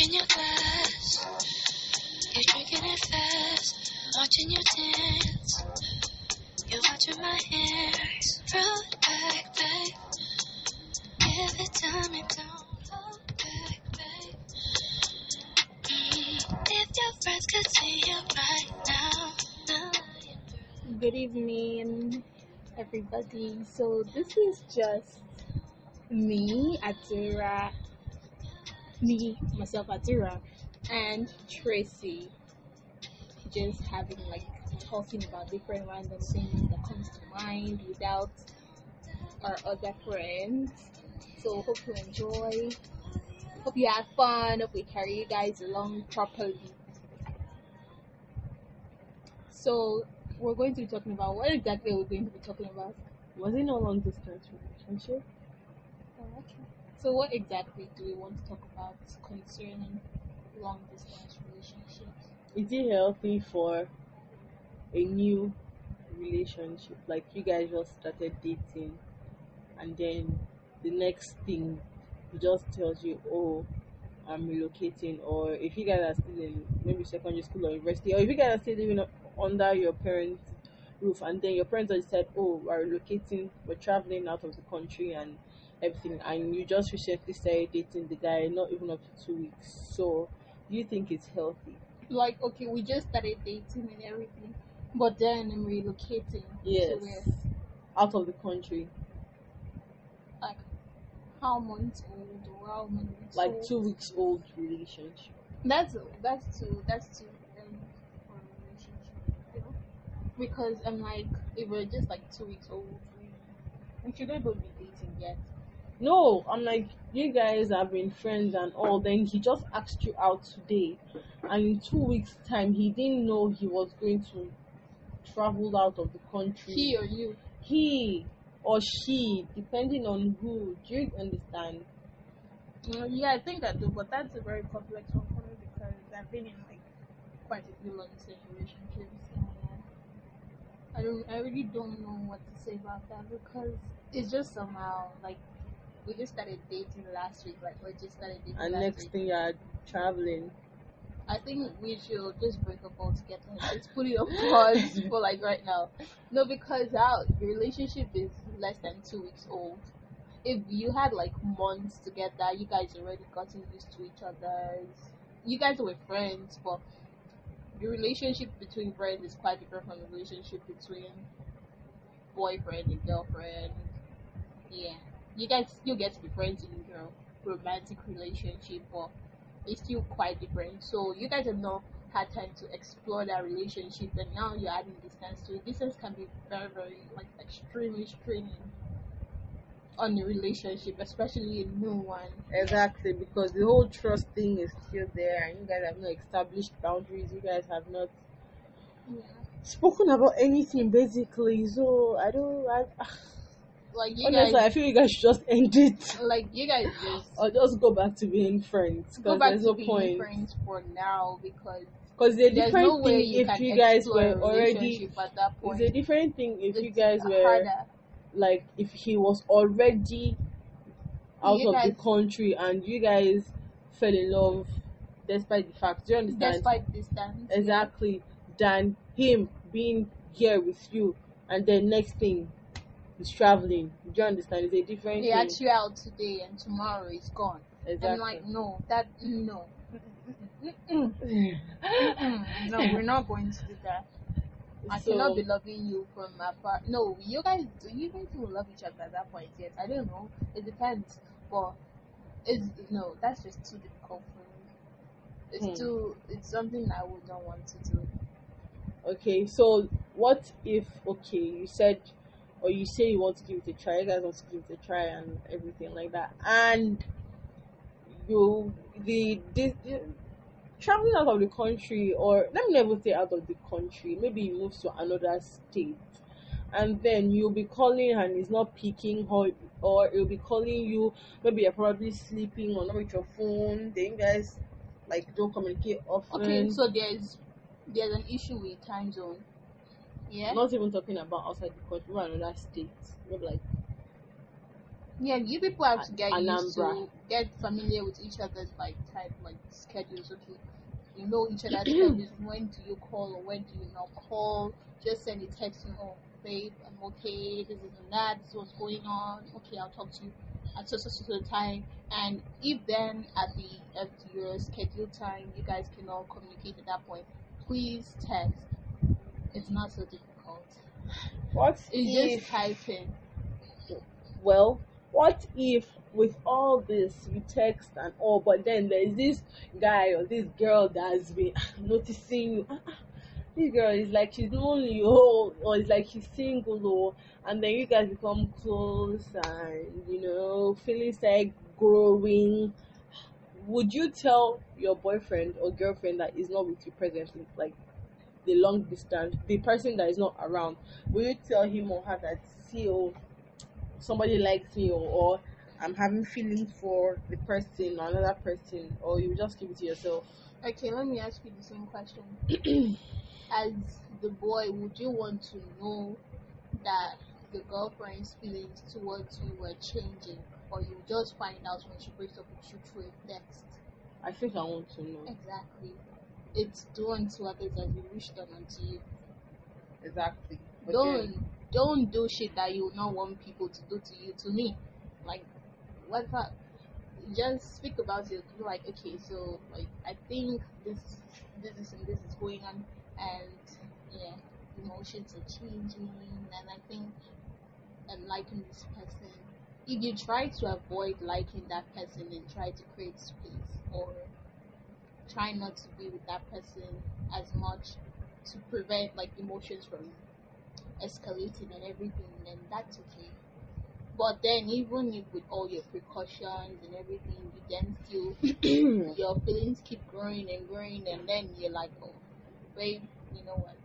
in your glass. You're drinking it fast. Watching you dance. You're watching my hands. Roll it back, don't hold back. Mm, If your friends could see you right now, Good evening, everybody. So this is just me, Atira, me, myself, Atira, and Tracy, just having like talking about different random things that comes to mind without our other friends. So hope you enjoy. Hope you have fun. Hope we carry you guys along properly. So we're going to be talking about what exactly we're going to be talking about. Was it no long distance relationship? Oh, okay. So what exactly do we want to talk about concerning long distance relationships? Is it healthy for a new relationship? Like you guys just started dating and then the next thing he just tells you, Oh, I'm relocating or if you guys are still in maybe secondary school or university or if you guys are still living under your parents' roof and then your parents just said, Oh, we're relocating, we're traveling out of the country and everything and you just recently started dating the guy not even up to two weeks. So do you think it's healthy? Like, okay, we just started dating and everything, but then I'm relocating. Yes. Out of the country. like how months old or how many months like old? two weeks old relationship. That's that's too that's too early for a relationship, you know? Because I'm like, if we're just like two weeks old, we, we shouldn't even be dating yet. No, I'm like, you guys have been friends and all. Then he just asked you out today, and in two weeks' time, he didn't know he was going to travel out of the country. He or you? he or she, depending on who. Do you understand? Mm, yeah, I think I do, but that's a very complex one for me because I've been in like quite a few long distance relationships, and I don't, I really don't know what to say about that because it's just somehow like we just started dating last week, like we just started dating And next week. thing you're traveling. I think we should just break up altogether. Just put it on pause for like right now. No, because our your relationship is less than two weeks old. If you had like months together, you guys already gotten used to each other's. You guys were friends, but the relationship between friends is quite different from the relationship between boyfriend and girlfriend. Yeah, you guys still get to be friends in your romantic relationship, but it's still quite different. So you guys have not had time to explore that relationship, and now you're adding distance to it. Distance can be very, very like extremely straining on the relationship, especially a new one. Exactly, because the whole trust thing is still there, and you guys have not established boundaries. You guys have not Yeah. spoken about anything basically. So I don't. I, Like you honestly, I feel you guys should just end it. like you guys just Or just go back to being friends go because back there's to no being point. friends for now because Because the there's different no thing you if you guys were already. at that point. It's a different thing if you guys were harder. like if he was already out You of the country and you guys fell in love despite the fact. Do you understand? despite distance. yeah. exactly than him being here with you and then next thing he's traveling. Do you understand? It's a different They thing. you out today and tomorrow is gone. exactly. I'm like, no, that no. Mm-mm. Mm-mm. no, we're not going to do that. I So- cannot be loving you from afar. No, you guys, do you guys will love each other at that point? Yes, I don't know. It depends, but it's no, that's just too difficult for me. It's Hmm. too. It's something I would not want to do. Okay, so what if okay, you said or you say you want to give it a try, you guys want to give it a try and everything like that, and you the the, the traveling out of the country or let me never say out of the country, maybe you move to another state and then you'll be calling and he's not picking or or he'll be calling you maybe you're probably sleeping or not with your phone, then you guys like don't communicate often. Okay, so there's there's an issue with time zone. Yeah. not even talking about outside the country, maybe another state. Maybe like Yeah, you people have to get used to get familiar with each other's like type like schedules. Okay, you know each other's schedules. When do you call or when do you not call? Just send a text. You know, babe, I'm okay. This is and that. This is what's going on. Okay, I'll talk to you at so so so so time. And if then at the at your scheduled time you guys cannot communicate at that point, please text. It's not so difficult. What It's if just typing. well what if with all this you text and all but then there's this guy or this girl that's been noticing you "Ah, ah, this girl is like she's lonely oh or it's like she's single oh and then you guys become close and you know feelings start growing would you tell your boyfriend or girlfriend that is not with you presently like the long distance the person that is not around will you tell him or her that see oh somebody likes me or, or I'm having feelings for the person or another person or you just keep it to yourself. Okay, let me ask you the same question. As the boy, would you want to know that the girlfriend's feelings towards you were changing, or you just find out when she breaks up with you through a text? I think I want to know. Exactly. It's do unto others as you wish done unto you. Exactly. But don't then- don't do shit that you not want people to do to you to me. Like what's up? Just speak about it. Be like, okay, so like I think this this is and this is going on and yeah, emotions are changing and I think I'm liking this person. If you try to avoid liking that person and try to create space or try not to be with that person as much to prevent like emotions from escalating and everything, then that's okay. But then, even if with all your precautions and everything, you then still your feelings keep growing and growing, and then you're like, oh, babe, you know what?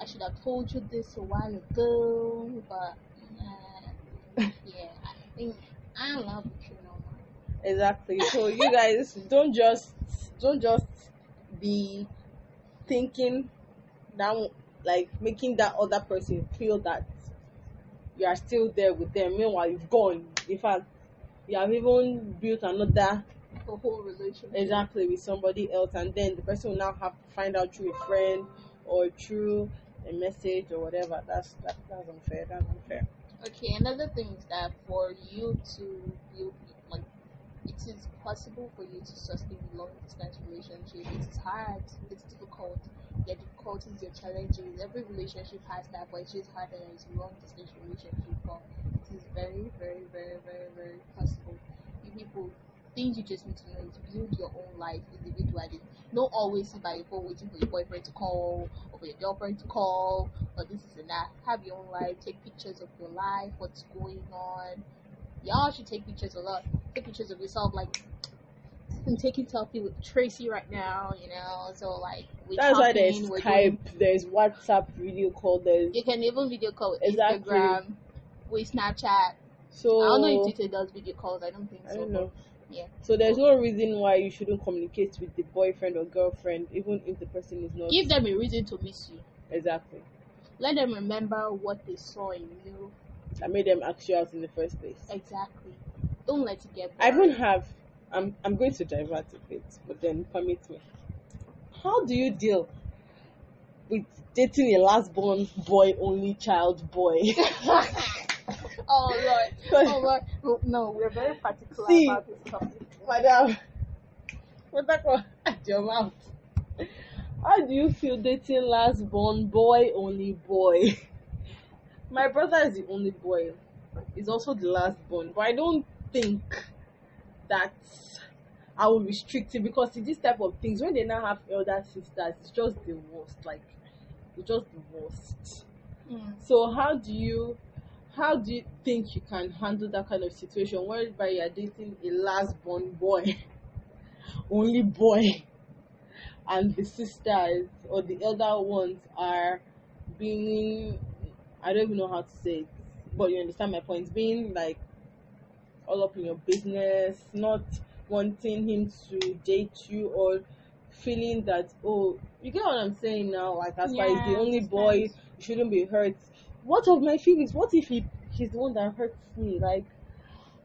I should have told you this a while ago, but uh, yeah, I think I love you no more. Exactly. So you guys don't just don't just be thinking that like making that other person feel that you are still there with them. Meanwhile, you've gone. In fact, you have even built another A whole relationship. exactly with somebody else, and then the person will now have to find out through a friend or through a message or whatever. That's that, that's unfair. That's unfair. Okay, another thing is that for you to build it is possible for you to sustain a long distance relationship. It is hard, it's difficult. Your difficulties, your challenges, every relationship has that, but it's just harder as a long distance relationship. But it is very, very, very, very, very possible. You people, things you just need to know is build your own life individually. Don't always sit by your phone waiting for your boyfriend to call or for your girlfriend to call or this is and that. Have your own life. Take pictures of your life, what's going on. Y'all should take pictures a lot. Take pictures of yourself, like I'm taking selfie with Tracy right now. You know, so like we That's why there's Skype, doing- there's WhatsApp video call, there's you can even video call with Exactly. Instagram, with Snapchat. so I don't know if Twitter does video calls. I don't think I so. don't know. Yeah. So there's no reason why you shouldn't communicate with the boyfriend or girlfriend, even if the person is not Give them a reason to miss you. exactly. Let them remember what they saw in you. That made them ask you out in the first place. Exactly. Don't let it get. I even boring. have. I'm I'm going to divert a bit, but then permit me. How do you deal with dating a last born boy only child boy? oh Lord. Oh Lord. No, we're very particular See. about this topic. Madam, what that call? At your mouth. How do you feel dating last born boy only boy? My brother is the only boy. He's also the last born, but I don't think that I will restrict it because in this type of things, when they now have elder sisters, it's just the worst. Like, it's just the worst. Mm. So how do you how do you think you can handle that kind of situation whereby you're dating a last born boy, only boy, and the sisters or the elder ones are being I don't even know how to say it, but you understand my point, being like all up in your business, not wanting him to date you or feeling that oh you get what I'm saying now, like as far Yeah, the only boy you shouldn't be hurt. What of my feelings? What if he he's the one that hurts me. Like,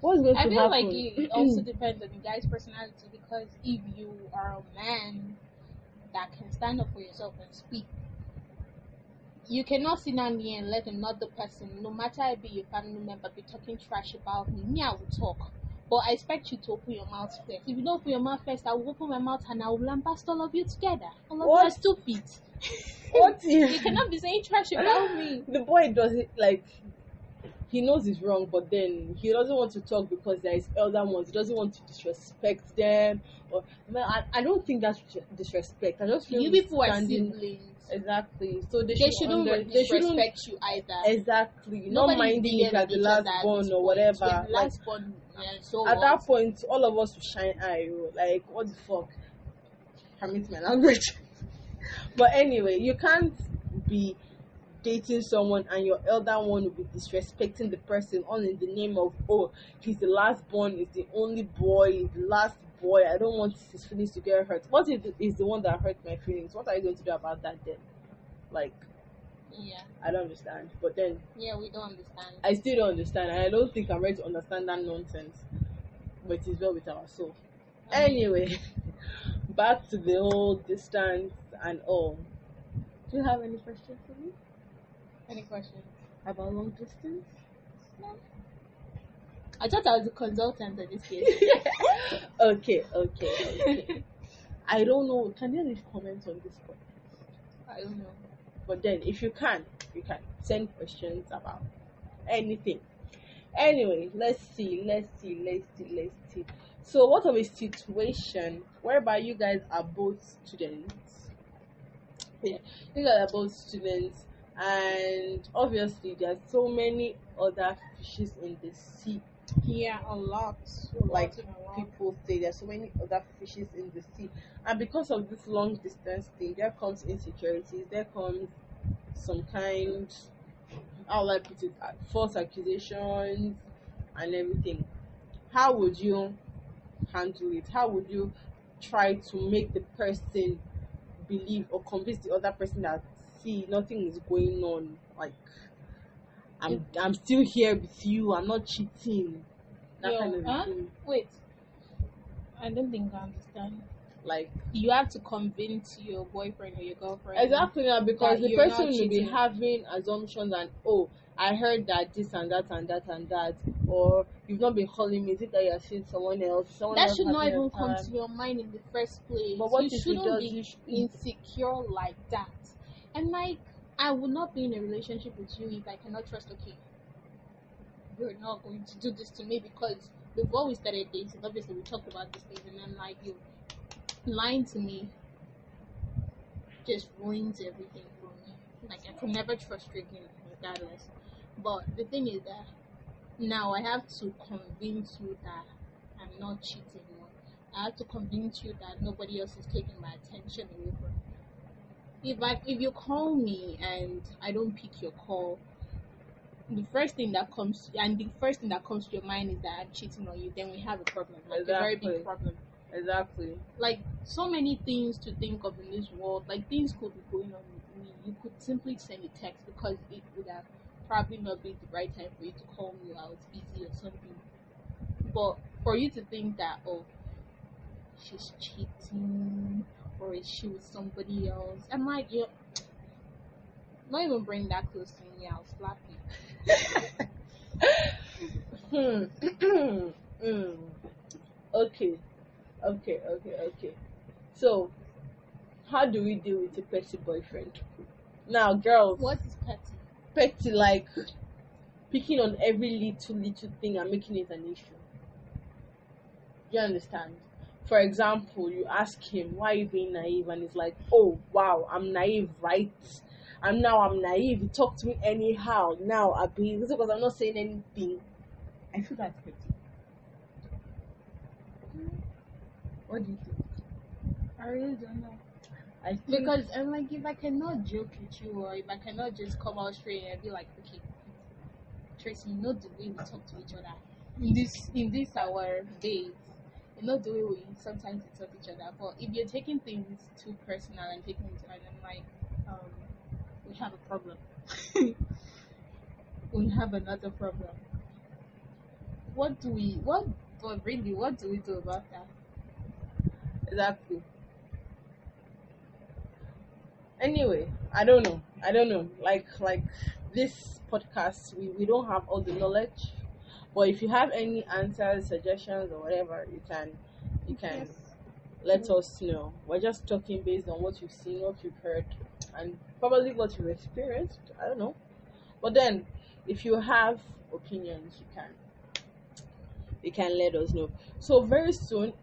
what's going I to feel like it also depends on the guy's personality because if you are a man that can stand up for yourself and speak, you cannot sit down there and let another person, no matter it be your family member, be talking trash about me. Me, I will talk. But I expect you to open your mouth first. If you don't open your mouth first, I will open my mouth and I will lambast all of you together. All of What? you are stupid. what You cannot be saying trash about me. the boy does it like he knows he's wrong, but then he doesn't want to talk because there is elder ones. He doesn't want to disrespect them. Or man, I, I don't think that's disrespect. I just feel You people are siblings. Exactly. So they, They should shouldn't under- they shouldn't disrespect you either. exactly not Nobody's minding if you're the last born or whatever. Like, last born, yeah, so at what? that point, all of us will shine eye. Like, what the fuck? Permit my language. but anyway, you can't be dating someone and your elder one will be disrespecting the person all in the name of oh he's the last born he's the only boy he's the last boy i don't want his feelings to get hurt what if he's the one that hurt my feelings what are you going to do about that then like Yeah, i don't understand but then yeah, we don't understand. I still don't understand, and I don't think I'm ready to understand that nonsense. But it is well with our soul. Anyway, back to the whole distance and all. Do you have any questions for me Any questions? about long distance? I thought I was a consultant in this case. okay, okay, okay. I don't know. Can you leave comments on this point? I don't know. But then, if you can, you can send questions about anything. Anyway, let's see, let's see, let's see, let's see. So, what of a situation whereby you guys are both students? Yeah, you guys are both students, and obviously, there's so many other fishes in the sea. Yeah, a lot. Like people say, there's so many other fishes in the sea, and because of this long distance thing, there comes insecurities. There comes some kind, how will I put it, uh, false accusations and everything. How would you handle it? How would you try to make the person believe or convince the other person that see nothing is going on? Like I'm I'm still here with you. I'm not cheating. That Yo, kind of huh? thing. Wait, I don't think I understand. Like You have to convince your boyfriend or your girlfriend. exactly because the person will be having assumptions and oh I heard that this and that and that and that or you've not been calling me. Is it that you're seeing someone else? Someone That else should not even come to your mind in the first place. But what you shouldn't be You insecure like that. And like, I would not be in a relationship with you if I cannot trust. Okay, you're not going to do this to me because before we started dating, obviously we talked about this thing, and then like you lying to me just ruins everything for me. Like I can never trust you again, regardless. But the thing is that now I have to convince you that I'm not cheating. I have to convince you that nobody else is taking my attention away from me. If I if you call me and I don't pick your call, the first thing that comes and the first thing that comes to your mind is that I'm cheating on you, then we have a problem, like a very big problem. Exactly. Like so many things to think of in this world. Like things could be going on with me. You could simply send a text because it would have probably not been the right time for you to call me. I was busy or something. But for you to think that oh, she's cheating or is she with somebody else? I'm like, you not even bring that close to me. I'll slap you. Hmm. Hmm. Okay. Okay. Okay. Okay. So, how do we deal with a petty boyfriend? Now, girls, What is petty? petty like picking on every little little thing and making it an issue. You understand? For example, you ask him, "Why are you being naive?" and he's like, "Oh, wow, I'm naive, right?" And now I'm naive. He talked to me anyhow. Now I be because I'm not saying anything. I feel that's petty. What do you think? I really don't know. I think Because I'm like, if I cannot joke with you, or if I cannot just come out straight and be like, okay, Tracy, you know the way we talk to each other in this in this our days, know the way we sometimes insult each other. But if you're taking things too personal and taking it, and I'm like, um, we have a problem. we have another problem. What do we? What? But really, what do we do about that? Exactly. Anyway, I don't know. I don't know. Like like this podcast, we, we don't have all the knowledge. But if you have any answers, suggestions or whatever, you can you can Yes. let us know. We're just talking based on what you've seen, what you've heard, and probably what you've experienced. I don't know. But then, if you have opinions, you can you can let us know. So very soon,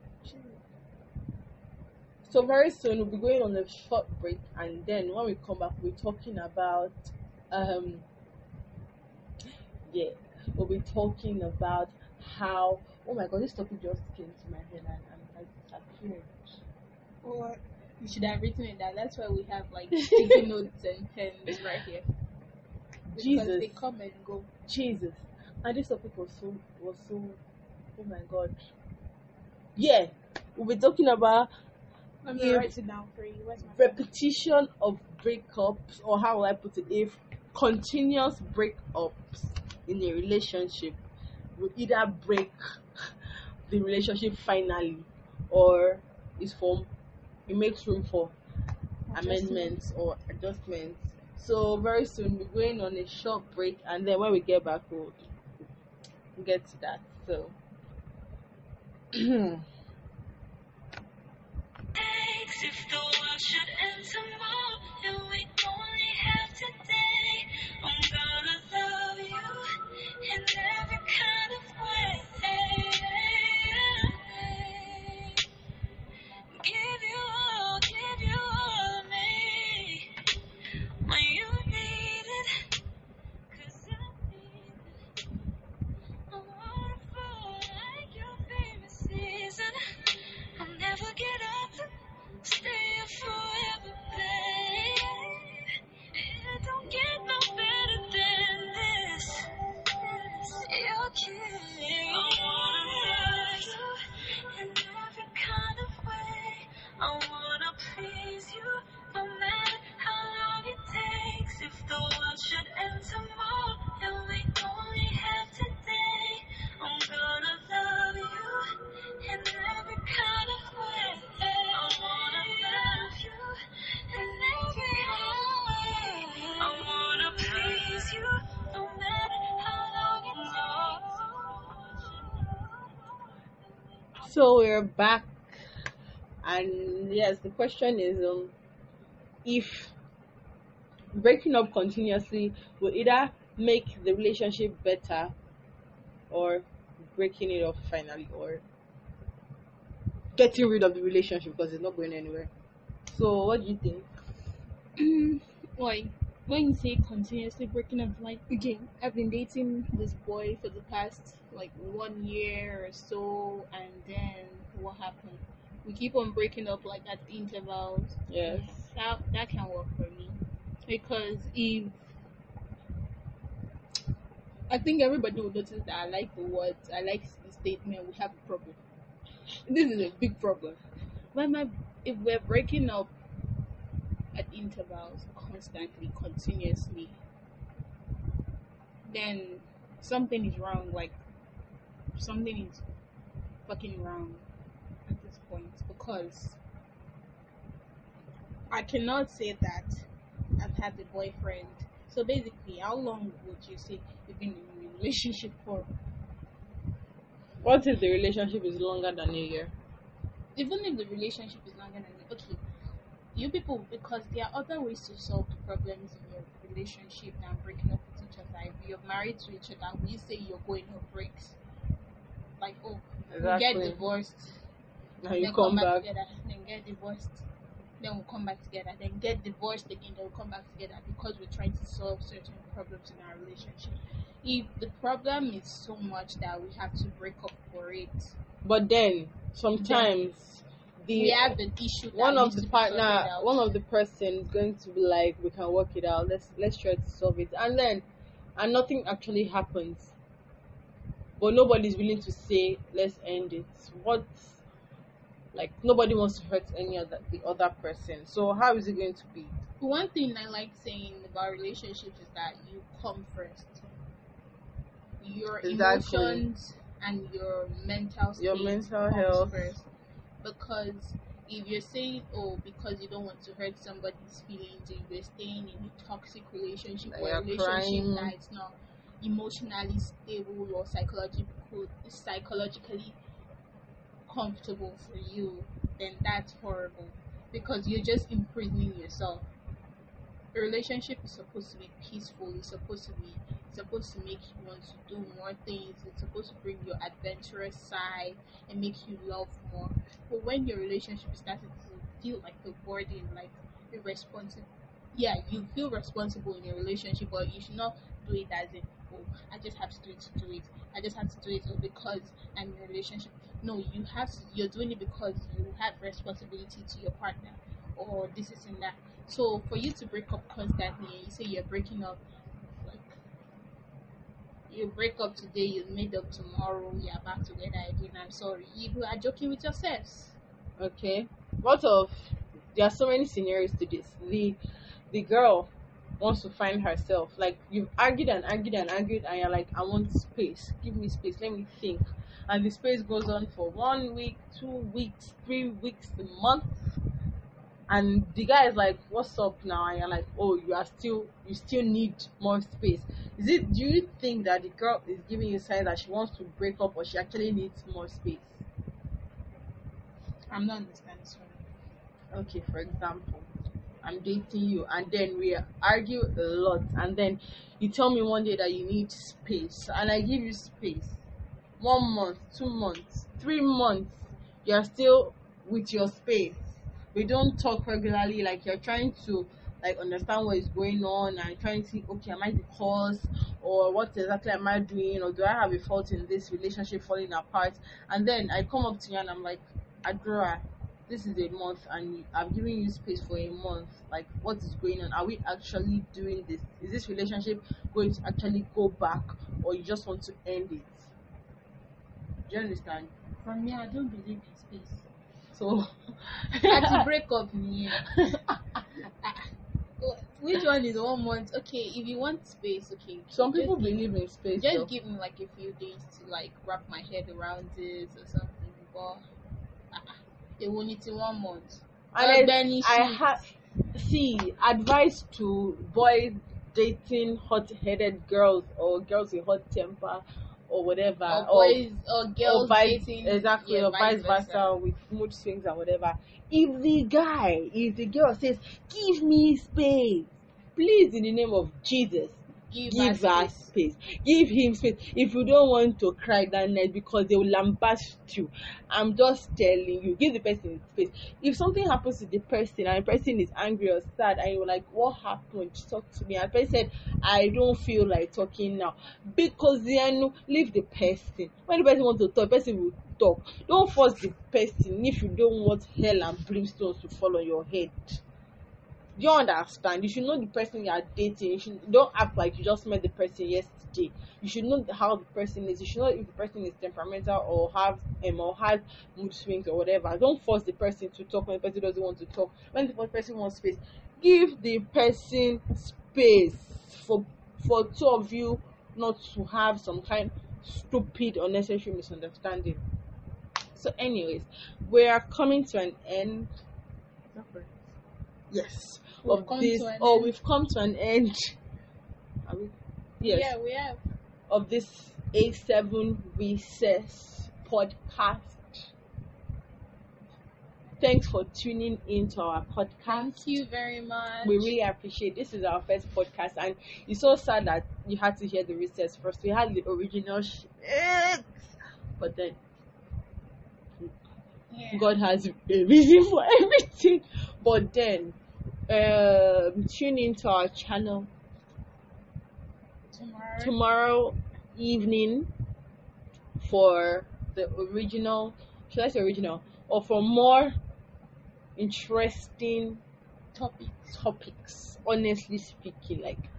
so very soon we'll be going on a short break, and then when we come back, we're talking about um yeah, we'll be talking about how. Oh my god, this topic just came to my head and I'm like disappeared. Or you should have written it down. That's why we have like sticky notes and pens right here. Because Jesus. they come and go. Jesus. And this topic was so was so oh my god. Yeah. We'll be talking about Let me write it down for you. Where's my repetition of breakups or how will I put it if continuous breakups in a relationship will either break the relationship finally or is for it makes room for amendments or adjustments. So very soon we're going on a short break and then when we get back we'll get to that. So if the world should end tomorrow So we're back, and yes, the question is um, if breaking up continuously will either make the relationship better or breaking it off finally or getting rid of the relationship because it's not going anywhere. So, what do you think? like when you say continuously breaking up like okay i've been dating this boy for the past like one year or so and then what happened? We keep on breaking up like at intervals. Yes. that that can work for me. Because if i think everybody will notice that i like the words i like the statement we have a problem. This is a big problem. When my if we're breaking up at intervals constantly, continuously, then something is wrong. Like something is fucking wrong at this point because I cannot say that I've had a boyfriend. So basically, how long would you say you've been in a relationship for? What if the relationship is longer than a year? Even if the relationship is longer than you people because there are other ways to solve the problems in your relationship than breaking up with each other. If you're married to each other, we say you're going on breaks. Like oh, we get divorced, Now you then come back. together, then get divorced, then we'll come back together, then get divorced again, then we'll come back together because we're trying to solve certain problems in our relationship. If the problem is so much that we have to break up for it, But then sometimes the we have an issue. One of the to be sorted partner, one of the person is going to be like, "We can work it out. Let's let's try to solve it." And then, and nothing actually happens. But nobody's willing to say, "Let's end it." What? Like nobody wants to hurt any other the other person. So how is it going to be? One thing I like saying about relationships is that you come first. your Exactly. emotions and your mental Your mental health. first. Because if you're saying, oh, because you don't want to hurt somebody's feelings, if you're staying in a toxic relationship Like or a relationship crying. that is not emotionally stable or psychological, psychologically comfortable for you, then that's horrible because you're just imprisoning yourself. A relationship is supposed to be peaceful. It's supposed to be it's supposed to make you want to do more things. It's supposed to bring your adventurous side and make you love more. But when your relationship is starting to feel like a burden, like irresponsible, yeah, you feel responsible in your relationship, but you should not do it as in, oh, I just have to do it to do it. I just have to do it because I'm in a relationship. No, you have to. You're doing it because you have responsibility to your partner, or this is and that. So for you to break up constantly, and you say you're breaking up, you break up today, you made up tomorrow, you're back together again. I'm sorry, you are joking with yourselves. Okay. What of there are so many scenarios to this. The the girl wants to find herself. Like you've argued and argued and argued and you're like, I want space. Give me space. Let me think. And the space goes on for one week, two weeks, three weeks, a month. And the guy is like, What's up now? And you're like, Oh, you are still you still need more space. Is it do you think that the girl is giving you signs that she wants to break up or she actually needs more space? I'm not understanding. Sorry. okay for example i'm dating you and then we argue a lot and then you tell me one day that you need space and i give you space one month two months three months you're still with your space we don't talk regularly like you're trying to like understand what is going on and trying to see okay am i the cause or what exactly am i doing or do i have a fault in this relationship falling apart? And then i come up to you and i'm like adora this is a month and i'm giving you space for a month. Like what is going on? Are we actually doing this? Is this relationship going to actually go back or you just want to end it? Do you understand? For me, I don't believe in space. So to break up. Which one is one month? Okay, if you want space, okay. some people believe in space Just though. give me like a few days to like wrap my head around this or something. But they will need in one month. and I, then I have see advice to boys dating hot-headed girls or girls with hot temper or whatever or boys or girls or vice, dating exactly yeah, or vice versa with mood swings and whatever. If the guy if the girl says give me space please in the name of jesus Give, give her space. space. Give him space. If you don't want to cry that night because they will lambast you i'm just telling you give the person space. If something happens to the person and the person is angry or sad and you're like what happened? Talk to me. And the person said i don't feel like talking now. Because then leave the person. When the person wants to talk the person will talk. Don't force the person if you don't want hell and brimstones to fall on your head do you understand? You should know the person you are dating. You should don't act like you just met the person yesterday. You should know how the person is. You should know if the person is temperamental or have um, or has mood swings or whatever. Don't force the person to talk when the person doesn't want to talk. When the person wants space give the person space for for two of you not to have some kind stupid unnecessary misunderstanding. So anyways we are coming to an end. Is that correct? yes We've of come this oh end. we've come to an end Are we? yes Yeah, we have. of this A7 Recess podcast. Thanks for tuning into our podcast. Thank you very much. We really appreciate this is our first podcast and it's so sad that you had to hear the recess first. We had the original shit, but then yeah. God has a reason for everything. But then um tune into our channel tomorrow. tomorrow evening for the original should I say original or for more interesting topics. topics honestly speaking like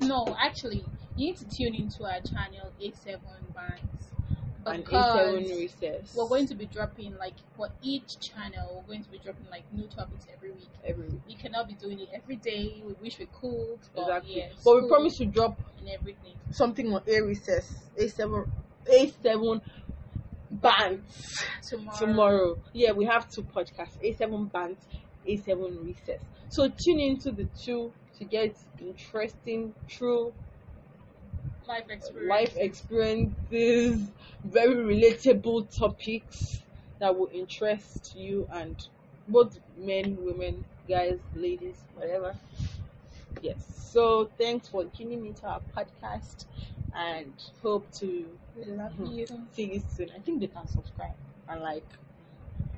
No, actually, you need to tune into our channel A7 Bands and Because A7 recess. We're going to be dropping like for each channel. We're going to be dropping like new topics every week. every week. We cannot be doing it every day. We wish we could, but Exactly. yeah, but we promise to drop and everything. something on A recess, A7, A7 bands Tomorrow, tomorrow. Yeah, we have two podcasts, A7 bands, A7 recess. So tune into the two to get interesting, true life experience. life experiences, very relatable topics that will interest you and both men, women, guys, ladies, whatever. Yes. So thanks for tuning into our podcast and hope to love Mhm. you. see you soon. I think they can subscribe and like.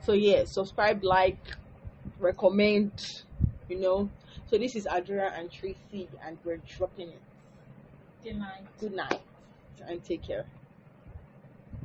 So yeah, subscribe, like, recommend, you know. So this is Adria and Tracy and we're dropping it. Good night. Good night and take care.